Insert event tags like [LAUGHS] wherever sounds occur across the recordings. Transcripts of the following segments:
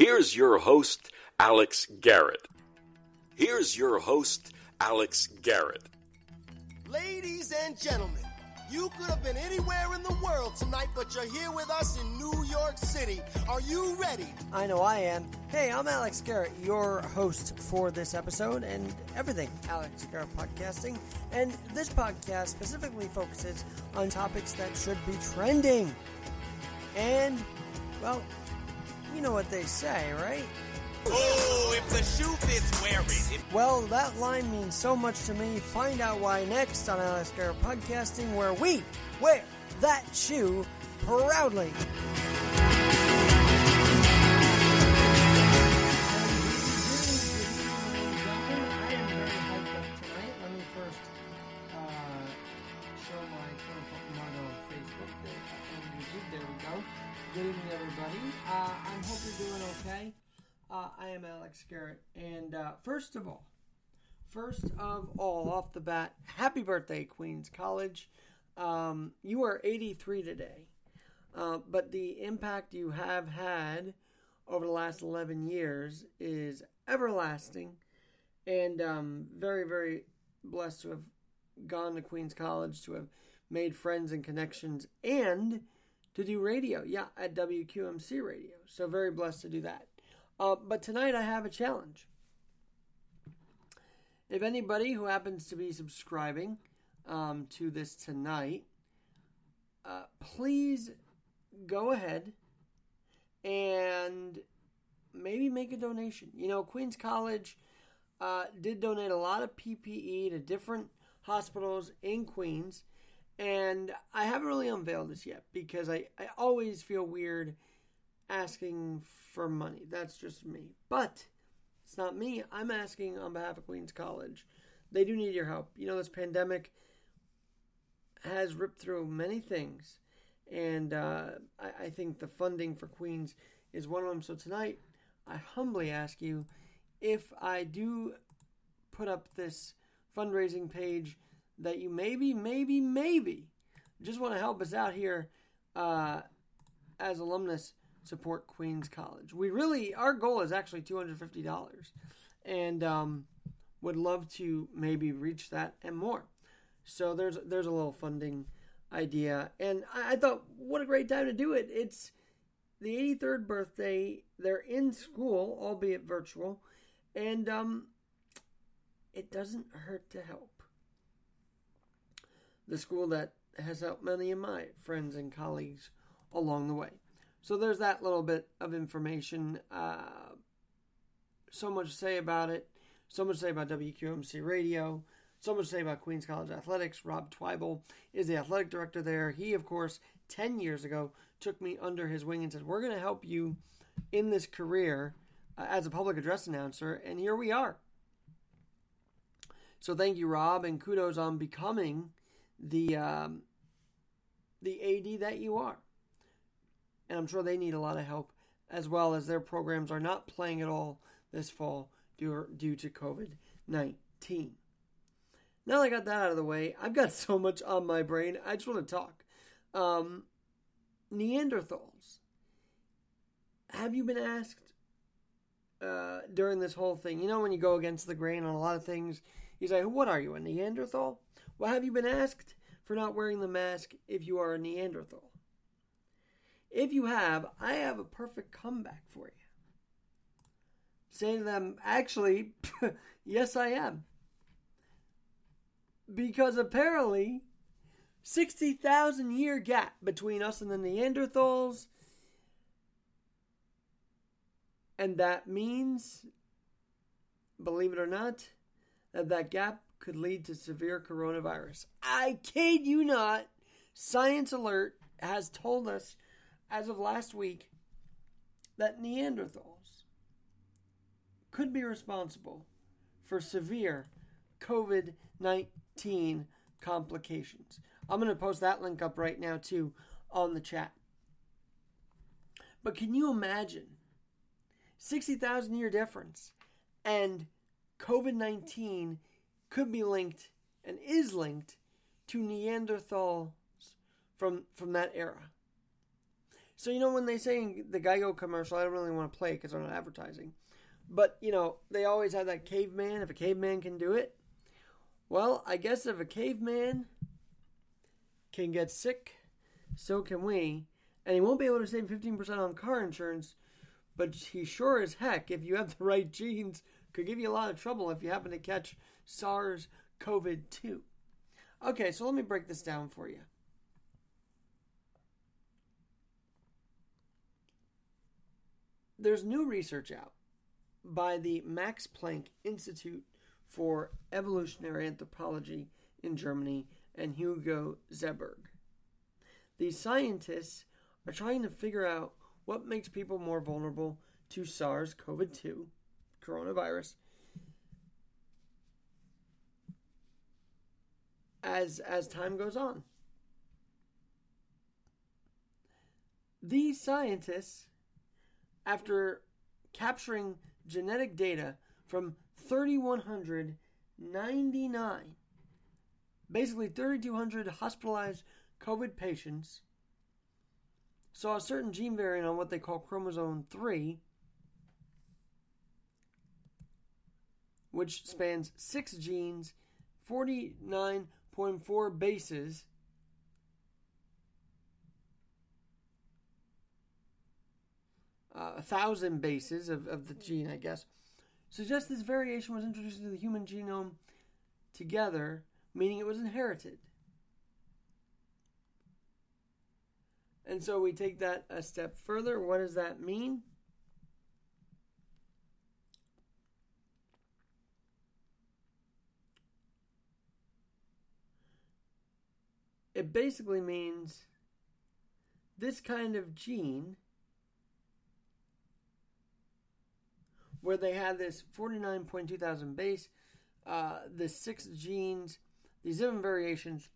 Here's your host, Alex Garrett. Here's your host, Alex Garrett. Ladies and gentlemen, you could have been anywhere in the world tonight, but you're here with us in New York City. Are you ready? I know I am. Hey, I'm Alex Garrett, your host for this episode and everything Alex Garrett Podcasting. And this podcast specifically focuses on topics that should be trending. And, well, you know what they say, right? Oh, if the shoe fits, wear it. Well, that line means so much to me. Find out why next on Garrett Podcasting, where we wear that shoe proudly. Good evening, everybody. Uh, I hope you're doing okay. Uh, I am Alex Garrett, and uh, first of all, first of all, off the bat, happy birthday, Queens College. Um, you are 83 today, uh, but the impact you have had over the last 11 years is everlasting, and um, very, very blessed to have gone to Queens College, to have made friends and connections, and to do radio. Yeah, at WQMC Radio. So very blessed to do that. Uh, but tonight I have a challenge. If anybody who happens to be subscribing um, to this tonight, uh, please go ahead and maybe make a donation. You know, Queens College uh, did donate a lot of PPE to different hospitals in Queens, and I haven't really unveiled this yet because I, I always feel weird asking for money. That's just me. But it's not me. I'm asking on behalf of Queens College. They do need your help. You know, this pandemic has ripped through many things, and uh, I, I think the funding for Queens is one of them. So tonight, I humbly ask you if I do put up this fundraising page that you maybe, maybe, maybe just want to help us out here uh, as alumnus support Queens College. We really, our goal is actually $250 and um, would love to maybe reach that and more. So there's there's a little funding idea, and I, I thought, what a great time to do it! It's the 83rd birthday. They're in school, albeit virtual, and um, it doesn't hurt to help. The school that has helped many of my friends and colleagues along the way. So there's that little bit of information. Uh, so much to say about it. So much to say about WQMC Radio. So much to say about Queens College Athletics. Rob Twible is the athletic director there. He, of course, 10 years ago took me under his wing and said, We're going to help you in this career uh, as a public address announcer. And here we are. So thank you, Rob, and kudos on becoming the um, the AD that you are and I'm sure they need a lot of help as well as their programs are not playing at all this fall due, due to COVID 19. Now that I got that out of the way, I've got [LAUGHS] so much on my brain. I just want to talk. Um, Neanderthals. Have you been asked uh, during this whole thing? You know, when you go against the grain on a lot of things, you say, What are you, a Neanderthal? Well, have you been asked for not wearing the mask if you are a Neanderthal? If you have, I have a perfect comeback for you. Say to them, actually, [LAUGHS] yes, I am. Because apparently, 60,000 year gap between us and the Neanderthals. And that means, believe it or not, that that gap could lead to severe coronavirus. I kid you not. Science Alert has told us as of last week that Neanderthals could be responsible for severe COVID 19 complications. I'm going to post that link up right now, too, on the chat. But can you imagine 60,000 year difference and COVID 19 could be linked and is linked to Neanderthals from, from that era? So, you know, when they say in the Geico commercial, I don't really want to play because they're not advertising. But, you know, they always have that caveman. If a caveman can do it, well, I guess if a caveman can get sick, so can we. And he won't be able to save 15% on car insurance, but he sure as heck, if you have the right genes, could give you a lot of trouble if you happen to catch SARS CoV 2. Okay, so let me break this down for you. There's new research out by the Max Planck Institute for Evolutionary Anthropology in Germany and Hugo Zeberg. These scientists are trying to figure out what makes people more vulnerable to SARS CoV 2, coronavirus, as, as time goes on. These scientists, after capturing genetic data from 3,199, basically 3,200 hospitalized COVID patients, saw a certain gene variant on what they call chromosome 3, which spans six genes, 49.4 bases. Uh, a thousand bases of, of the gene, I guess, suggests this variation was introduced into the human genome together, meaning it was inherited. And so we take that a step further. What does that mean? It basically means this kind of gene where they had this 49.2 thousand base, uh, the six genes, these different variations,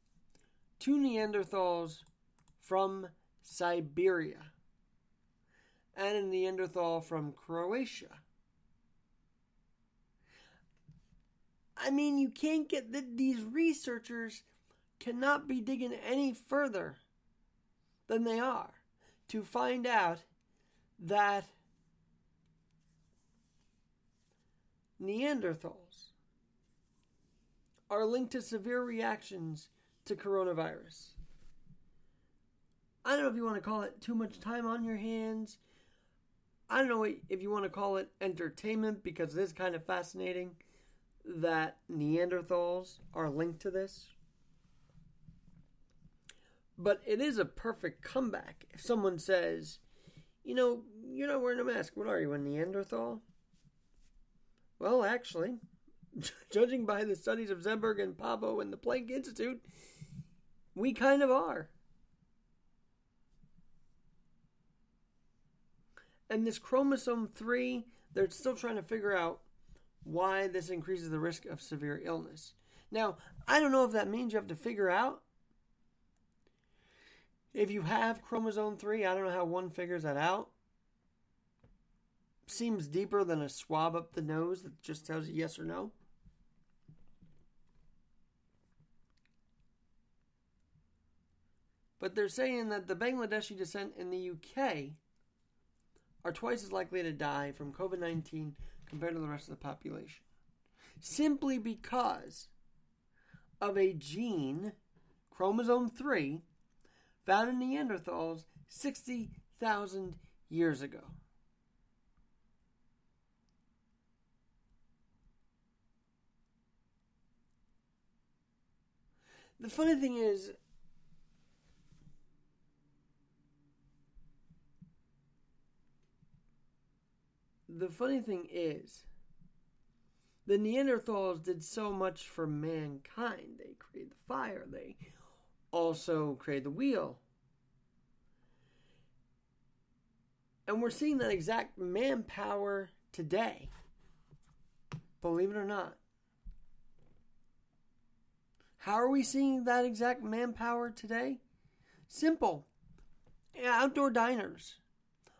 two Neanderthals from Siberia, and a Neanderthal from Croatia. I mean, you can't get th- these researchers cannot be digging any further than they are to find out that Neanderthals are linked to severe reactions to coronavirus. I don't know if you want to call it too much time on your hands. I don't know if you want to call it entertainment because it is kind of fascinating that Neanderthals are linked to this. But it is a perfect comeback if someone says, you know, you're not wearing a mask. What are you, a Neanderthal? Well, actually, [LAUGHS] judging by the studies of Zemberg and Pavo and the Planck Institute, we kind of are. And this chromosome 3, they're still trying to figure out why this increases the risk of severe illness. Now, I don't know if that means you have to figure out if you have chromosome 3. I don't know how one figures that out. Seems deeper than a swab up the nose that just tells you yes or no. But they're saying that the Bangladeshi descent in the UK are twice as likely to die from COVID 19 compared to the rest of the population. Simply because of a gene, chromosome 3, found in Neanderthals 60,000 years ago. The funny thing is, the funny thing is, the Neanderthals did so much for mankind. They created the fire, they also created the wheel. And we're seeing that exact manpower today. Believe it or not. How are we seeing that exact manpower today? Simple. Outdoor diners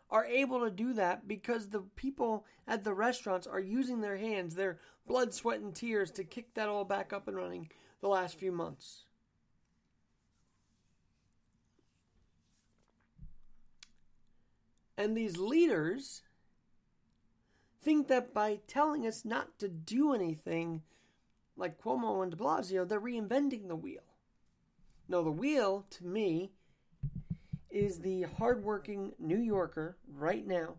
are able to do that because the people at the restaurants are using their hands, their blood, sweat, and tears to kick that all back up and running the last few months. And these leaders think that by telling us not to do anything, like Cuomo and de Blasio, they're reinventing the wheel. No, the wheel, to me, is the hardworking New Yorker right now,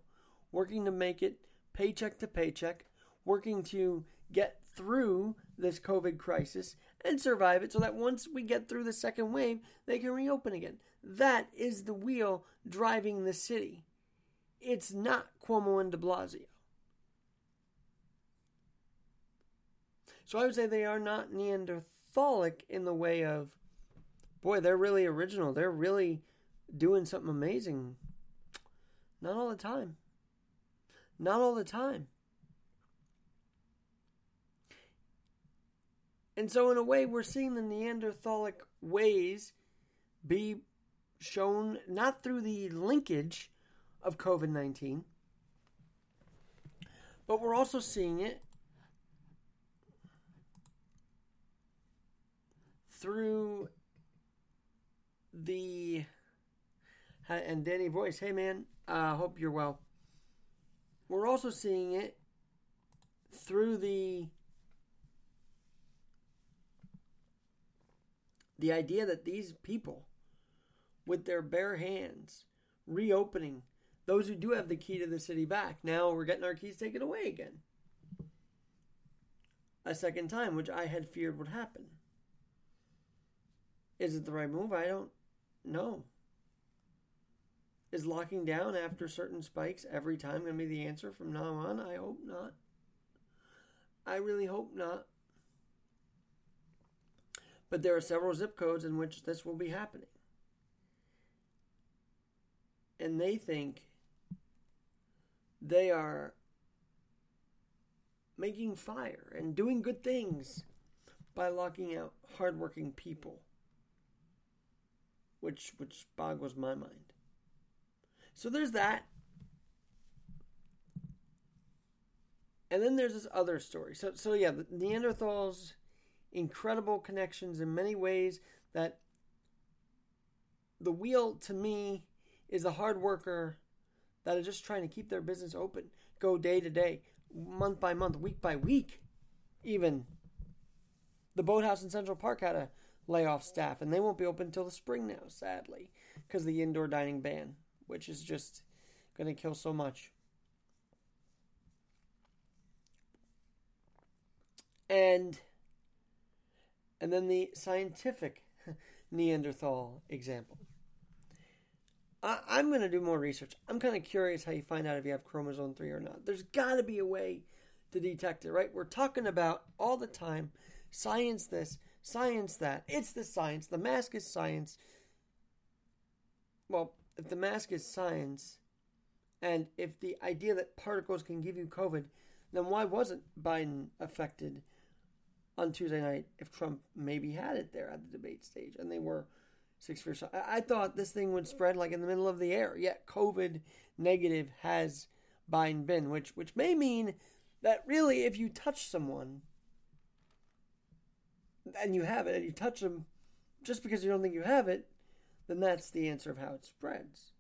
working to make it paycheck to paycheck, working to get through this COVID crisis and survive it so that once we get through the second wave, they can reopen again. That is the wheel driving the city. It's not Cuomo and de Blasio. So I would say they are not Neanderthalic in the way of, boy, they're really original. They're really doing something amazing. Not all the time. Not all the time. And so, in a way, we're seeing the Neanderthalic ways be shown not through the linkage of COVID 19, but we're also seeing it through the and Danny Voice, hey man, I uh, hope you're well. We're also seeing it through the the idea that these people with their bare hands reopening those who do have the key to the city back. Now we're getting our keys taken away again. A second time, which I had feared would happen. Is it the right move? I don't know. Is locking down after certain spikes every time going to be the answer from now on? I hope not. I really hope not. But there are several zip codes in which this will be happening. And they think they are making fire and doing good things by locking out hardworking people which which boggles my mind. So there's that. And then there's this other story. So so yeah, Neanderthals incredible connections in many ways that the wheel to me is the hard worker that is just trying to keep their business open, go day to day, month by month, week by week, even. The boathouse in Central Park had a lay off staff, and they won't be open until the spring now, sadly, because the indoor dining ban, which is just going to kill so much. And and then the scientific [LAUGHS] Neanderthal example. I, I'm going to do more research. I'm kind of curious how you find out if you have chromosome 3 or not. There's got to be a way to detect it, right? We're talking about all the time science this, Science that. It's the science. The mask is science. Well, if the mask is science, and if the idea that particles can give you COVID, then why wasn't Biden affected on Tuesday night if Trump maybe had it there at the debate stage and they were six? I, I thought this thing would spread like in the middle of the air. Yet COVID negative has Biden been, which which may mean that really if you touch someone and you have it and you touch them just because you don't think you have it, then that's the answer of how it spreads.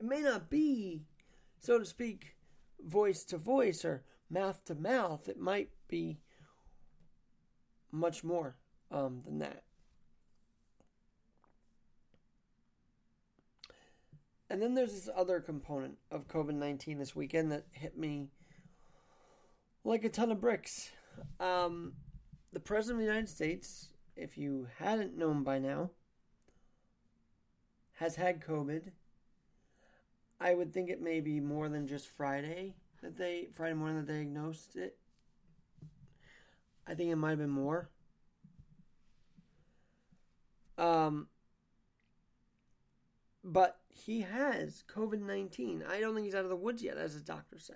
It may not be, so to speak, voice to voice or mouth to mouth. It might be much more um, than that. And then there's this other component of COVID 19 this weekend that hit me like a ton of bricks. Um, the President of the United States, if you hadn't known by now, has had COVID. I would think it may be more than just Friday that they Friday morning that they diagnosed it. I think it might have been more. Um, but he has COVID 19. I don't think he's out of the woods yet, as his doctors say.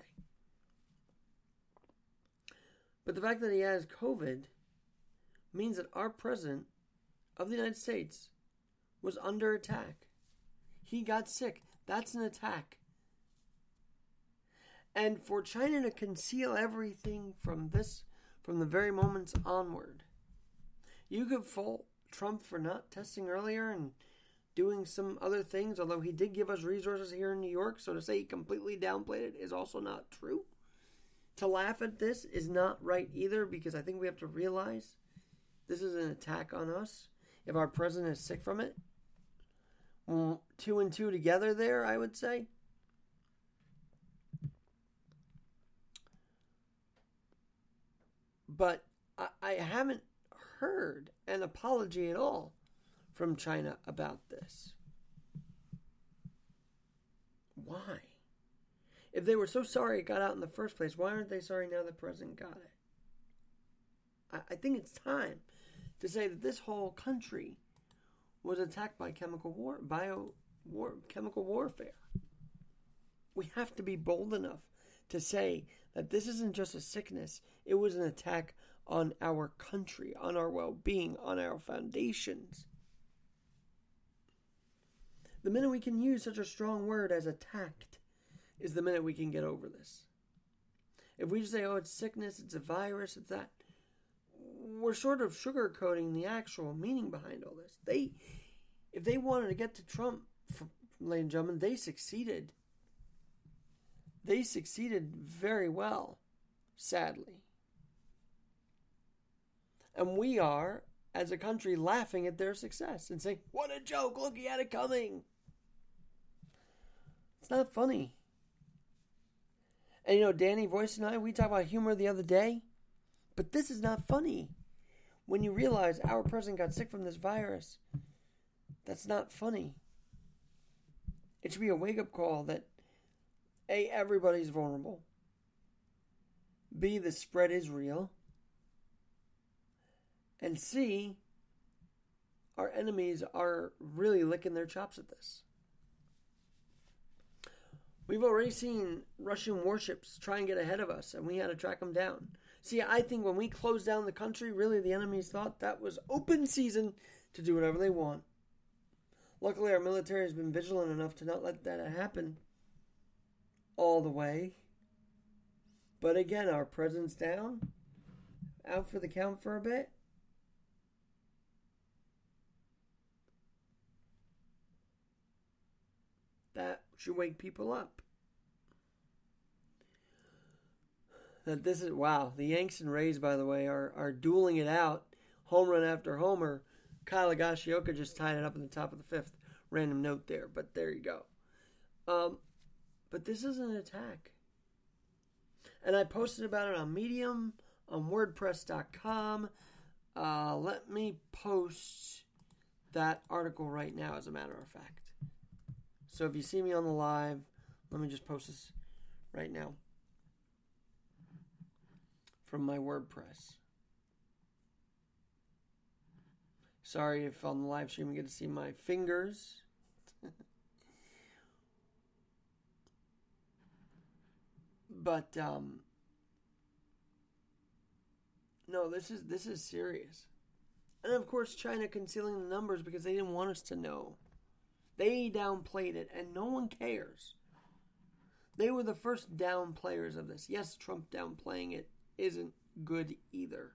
But the fact that he has COVID means that our president of the United States was under attack. He got sick. That's an attack. And for China to conceal everything from this, from the very moments onward, you could fault Trump for not testing earlier and doing some other things, although he did give us resources here in New York. So to say he completely downplayed it is also not true. To laugh at this is not right either because I think we have to realize this is an attack on us. If our president is sick from it, well, two and two together there, I would say. But I, I haven't heard an apology at all from China about this. Why? If they were so sorry it got out in the first place, why aren't they sorry now the president got it? I, I think it's time to say that this whole country was attacked by chemical war, bio war, chemical warfare. We have to be bold enough to say that this isn't just a sickness; it was an attack on our country, on our well-being, on our foundations. The minute we can use such a strong word as attacked is the minute we can get over this. If we just say, "Oh, it's sickness, it's a virus, it's that," we're sort of sugarcoating the actual meaning behind all this. They, if they wanted to get to Trump, ladies and gentlemen, they succeeded. They succeeded very well, sadly. And we are, as a country, laughing at their success and saying, What a joke! Look, he had it coming. It's not funny. And you know, Danny Voice and I, we talked about humor the other day, but this is not funny when you realize our president got sick from this virus, that's not funny. It should be a wake up call that A, everybody's vulnerable. B, the spread is real. And C, our enemies are really licking their chops at this. We've already seen Russian warships try and get ahead of us, and we had to track them down. See, I think when we closed down the country, really the enemies thought that was open season to do whatever they want. Luckily, our military has been vigilant enough to not let that happen all the way. But again, our presence down, out for the count for a bit. That should wake people up. that this is wow. The Yanks and Rays, by the way, are are dueling it out, home run after homer. Kyle Higashioka just tied it up in the top of the fifth. Random note there, but there you go. Um, but this is an attack, and I posted about it on Medium, on WordPress.com. Uh, let me post that article right now, as a matter of fact. So if you see me on the live, let me just post this right now from my WordPress. Sorry if on the live stream you get to see my fingers. [LAUGHS] but um no, this is this is serious. And of course China concealing the numbers because they didn't want us to know. They downplayed it and no one cares. They were the first down players of this. Yes, Trump downplaying it isn't good either.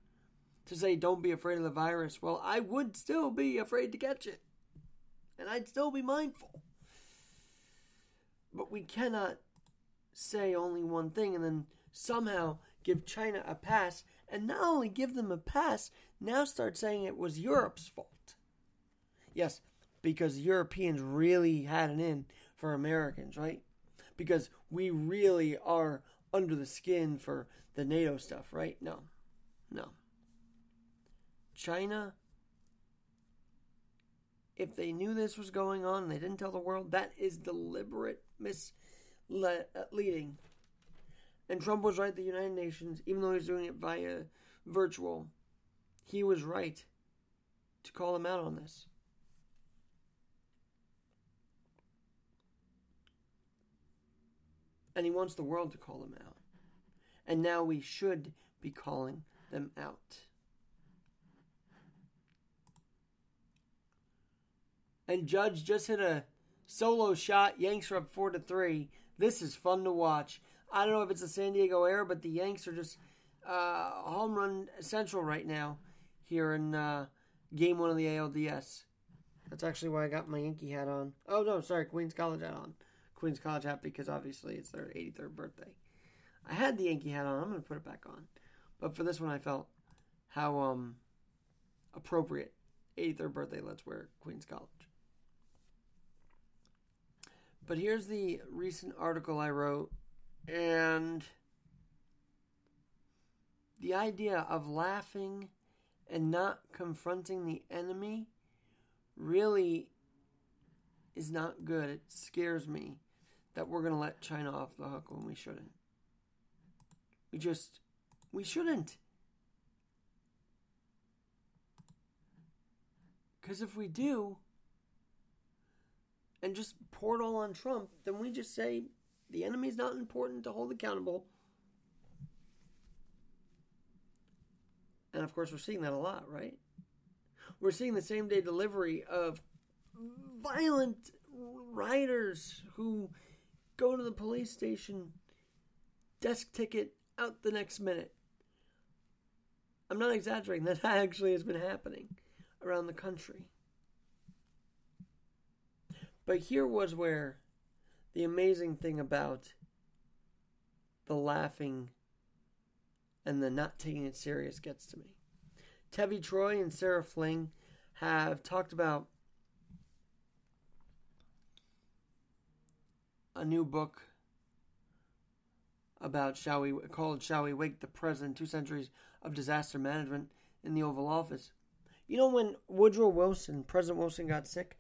To say don't be afraid of the virus, well, I would still be afraid to catch it. And I'd still be mindful. But we cannot say only one thing and then somehow give China a pass and not only give them a pass, now start saying it was Europe's fault. Yes, because Europeans really had it in for Americans, right? Because we really are under the skin for the NATO stuff, right? No. No. China, if they knew this was going on and they didn't tell the world, that is deliberate misleading. And Trump was right, the United Nations, even though he's doing it via virtual, he was right to call him out on this. And he wants the world to call him out. And now we should be calling them out. And Judge just hit a solo shot. Yanks are up four to three. This is fun to watch. I don't know if it's a San Diego error, but the Yanks are just uh, home run central right now here in uh, game one of the ALDS. That's actually why I got my Yankee hat on. Oh no, sorry, Queens College hat on. Queens College hat because obviously it's their 83rd birthday. I had the Yankee hat on. I'm going to put it back on. But for this one, I felt how um appropriate. 83rd birthday, let's wear Queens College. But here's the recent article I wrote, and the idea of laughing and not confronting the enemy really is not good. It scares me that we're going to let China off the hook when we shouldn't. We just, we shouldn't. Because if we do, and just pour it all on Trump, then we just say the enemy's not important to hold accountable. And of course, we're seeing that a lot, right? We're seeing the same day delivery of violent rioters who go to the police station, desk ticket out the next minute. I'm not exaggerating, [LAUGHS] that actually has been happening around the country. But here was where the amazing thing about the laughing and the not taking it serious gets to me. Tevi Troy and Sarah Fling have talked about a new book about shall we called shall we wake the president two centuries of disaster management in the oval office. You know when woodrow wilson president wilson got sick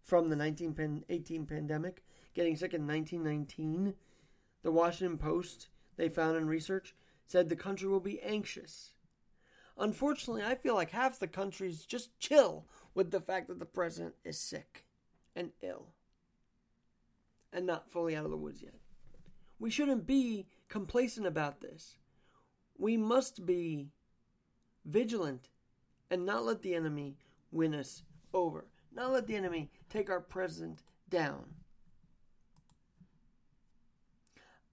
from the 1918 pandemic getting sick in 1919 the washington post they found in research said the country will be anxious. Unfortunately i feel like half the country's just chill with the fact that the president is sick and ill and not fully out of the woods yet. We shouldn't be complacent about this. We must be vigilant and not let the enemy win us over, not let the enemy take our president down.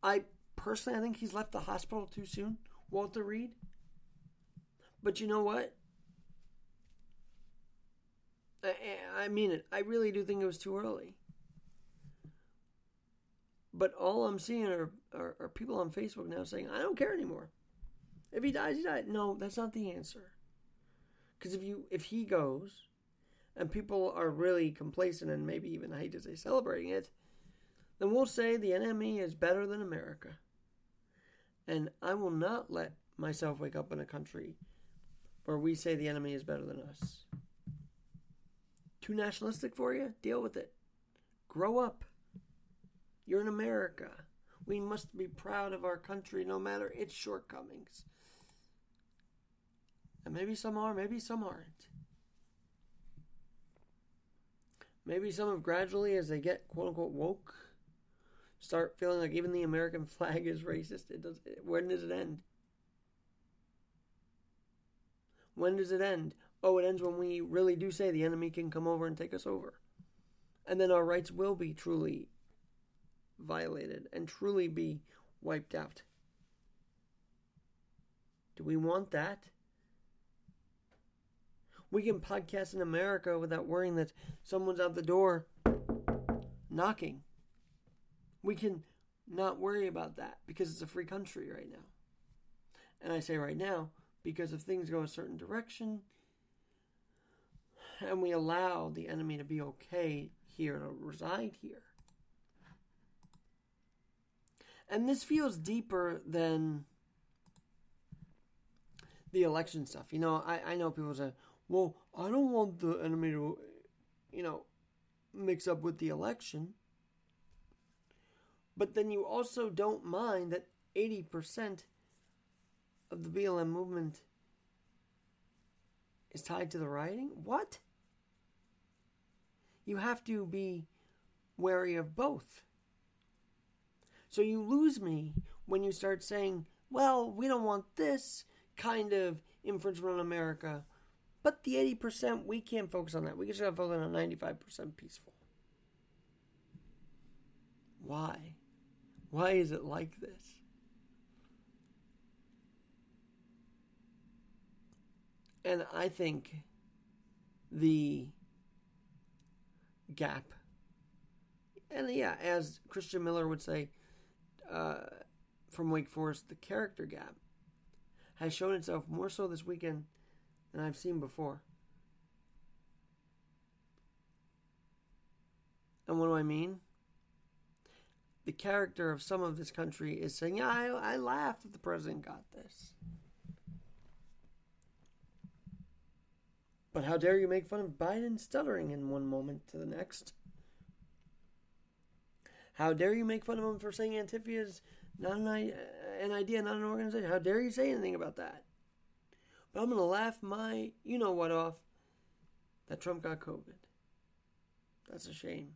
I personally, I think he's left the hospital too soon, Walter Reed. But you know what? I, I mean it. I really do think it was too early. But all I'm seeing are, are, are, people on Facebook now saying, I don't care anymore. If he dies, he died. No, that's not the answer. Because if you if he goes and people are really complacent and maybe even I hate to say celebrating it, then we'll say the enemy is better than America. And I will not let myself wake up in a country where we say the enemy is better than us. Too nationalistic for you? Deal with it. Grow up. You're in America. We must be proud of our country no matter its shortcomings. And maybe some are, maybe some aren't. Maybe some have gradually, as they get quote unquote woke, start feeling like even the American [LAUGHS] flag is racist. It does. When does it end? When does it end? Oh, it ends when we really do say the enemy can come over and take us over. And then our rights will be truly violated and truly be wiped out. Do we want that? We can podcast in America without worrying that someone's out the door knocking. We can not worry about that because it's a free country right now. And I say right now because if things go a certain direction and we allow the enemy to be okay here to reside here, and this feels deeper than the election stuff. You know, I, I know people say, well, I don't want the enemy to, you know, mix up with the election. But then you also don't mind that 80% of the BLM movement is tied to the rioting? What? You have to be wary of both. So you lose me when you start saying, well, we don't want this kind of infringement on America. But the 80%, we can't focus on that. We should have focus on 95% peaceful. Why? Why is it like this? And I think the gap. And yeah, as Christian Miller would say uh, from Wake Forest, the character gap has shown itself more so this weekend than I've seen before. And what do I mean? The character of some of this country is saying, Yeah, I, I laughed that the president got this. But how dare you make fun of Biden stuttering in one moment to the next? How dare you make fun of him for saying Antifa is not an, uh, an idea, not an organization? How dare you say anything about that? But I'm going to laugh my you know what off that Trump got COVID. That's a shame.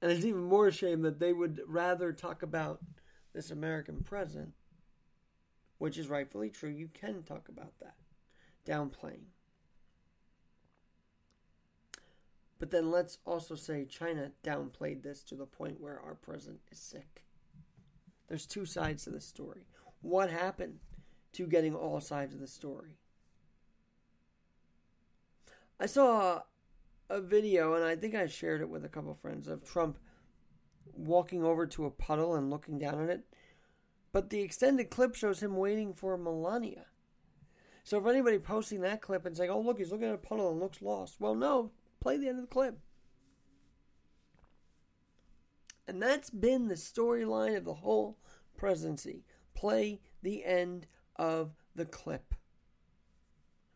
And it's even more a shame that they would rather talk about this American president, which is rightfully true. You can talk about that, downplaying. But then let's also say China downplayed this to the point where our president is sick. There's two sides to the story. What happened to getting all sides of the story? I saw a video, and I think I shared it with a couple of friends, of Trump walking over to a puddle and looking down at it. But the extended clip shows him waiting for Melania. So if anybody posting that clip and saying, oh, look, he's looking at a puddle and looks lost. Well, no, play the end of the clip. And that's been the storyline of the whole presidency. Play the end of the clip.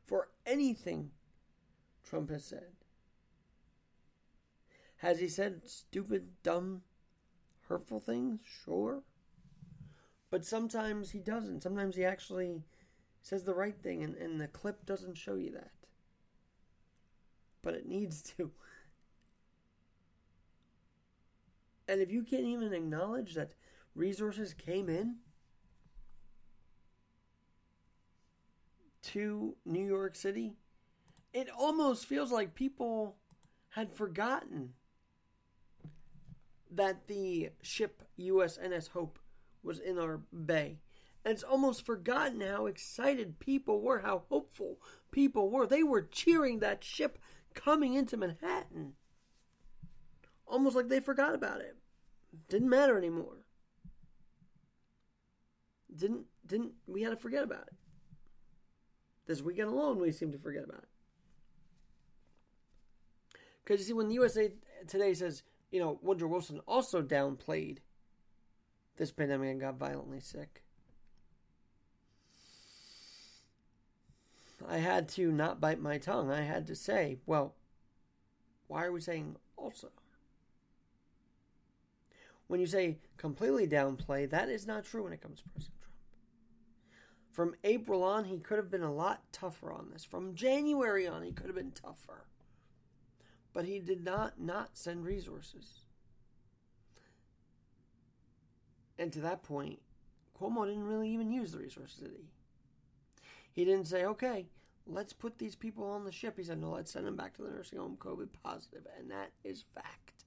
For anything Trump has said. Has he said stupid, dumb, hurtful things? Sure. But sometimes he doesn't. Sometimes he actually says the right thing, and, and the clip doesn't show you that. But it needs to. And if you can't even acknowledge that resources came in to New York City, it almost feels like people had forgotten that the ship USNS Hope was in our bay. And it's almost forgotten how excited people were, how hopeful people were. They were cheering that ship coming into Manhattan. Almost like they forgot about it. Didn't matter anymore. Didn't didn't we had to forget about it. This weekend alone we seem to forget about it. Because you see, when the USA Today says you know, Woodrow Wilson also downplayed this pandemic and got violently sick. I had to not bite my tongue. I had to say, well, why are we saying also? When you say completely downplay, that is not true when it comes to President Trump. From April on, he could have been a lot tougher on this. From January on, he could have been tougher but he did not not send resources. And to that point, Cuomo didn't really even use the resources, did he? He didn't say, okay, let's put these people on the ship. He said, no, let's send them back to the nursing home COVID positive. and that is fact.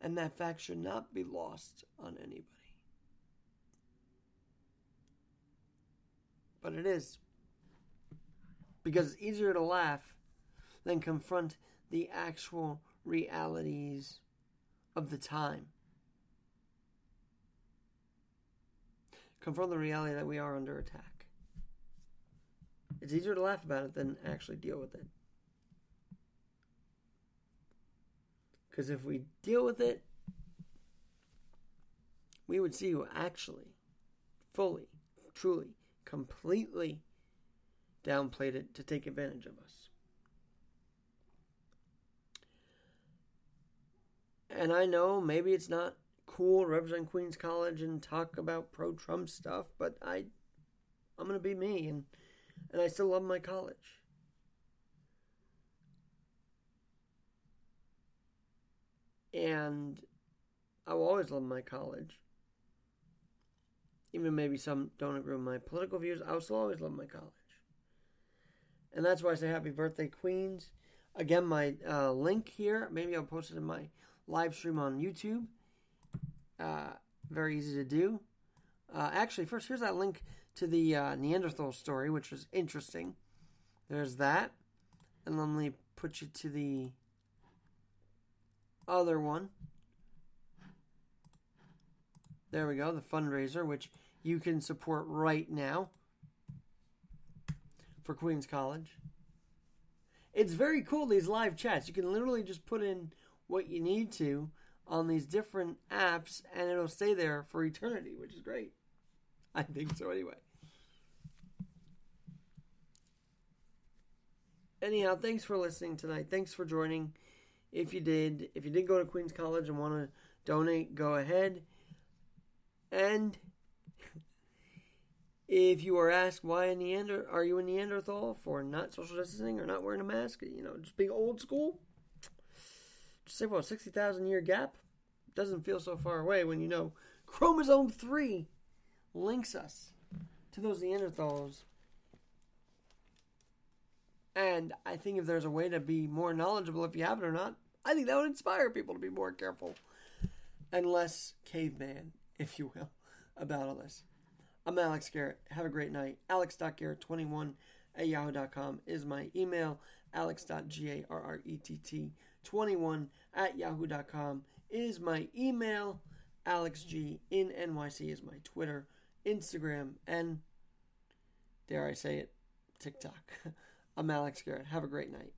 And that fact should not be lost on anybody. But it is. Because it's easier to laugh than confront the actual realities of the time. Confront the reality that we are under attack. It's easier to laugh about it than actually deal with it. Because if we deal with it, we would see who actually, fully, truly, completely downplayed it to take advantage of us. And I know maybe it's not cool represent Queens College and talk about pro Trump stuff, but I I'm gonna be me and and I still love my college. And I will always love my college. Even maybe some don't agree with my political views, I will still always love my college. And that's why I say happy birthday, Queens. Again, my uh, link here, maybe I'll post it in my live stream on YouTube. Uh, very easy to do. Uh, actually, first, here's that link to the uh, Neanderthal story, which is interesting. there's that. And let me put you to the other one. There we go, the fundraiser, which you can support right now for Queens College. It's very cool, these live chats. You can literally just put in what you need to on these different apps and it'll stay there for eternity, which is great. I think so, anyway. Anyhow, thanks for listening tonight. Thanks for joining. If you did, if you did go to Queens College and want to donate, go ahead. And if you are asked why a Neander are you a Neanderthal for not social distancing or not wearing a mask, you know, just being old school, say sixty thousand year gap doesn't feel so far away when you know chromosome three links us to those Neanderthals. And I think if there's a way to be more knowledgeable if you have it or not, I think that would inspire people to be more careful and less caveman, if you will, about all this. I'm Alex Garrett. Have a great night. Alex.garrett21 at yahoo.com is my email. Alex.garrett21 at yahoo.com is my email. AlexG in NYC is my Twitter, Instagram, and dare I say it, TikTok. [LAUGHS] I'm Alex Garrett. Have a great night.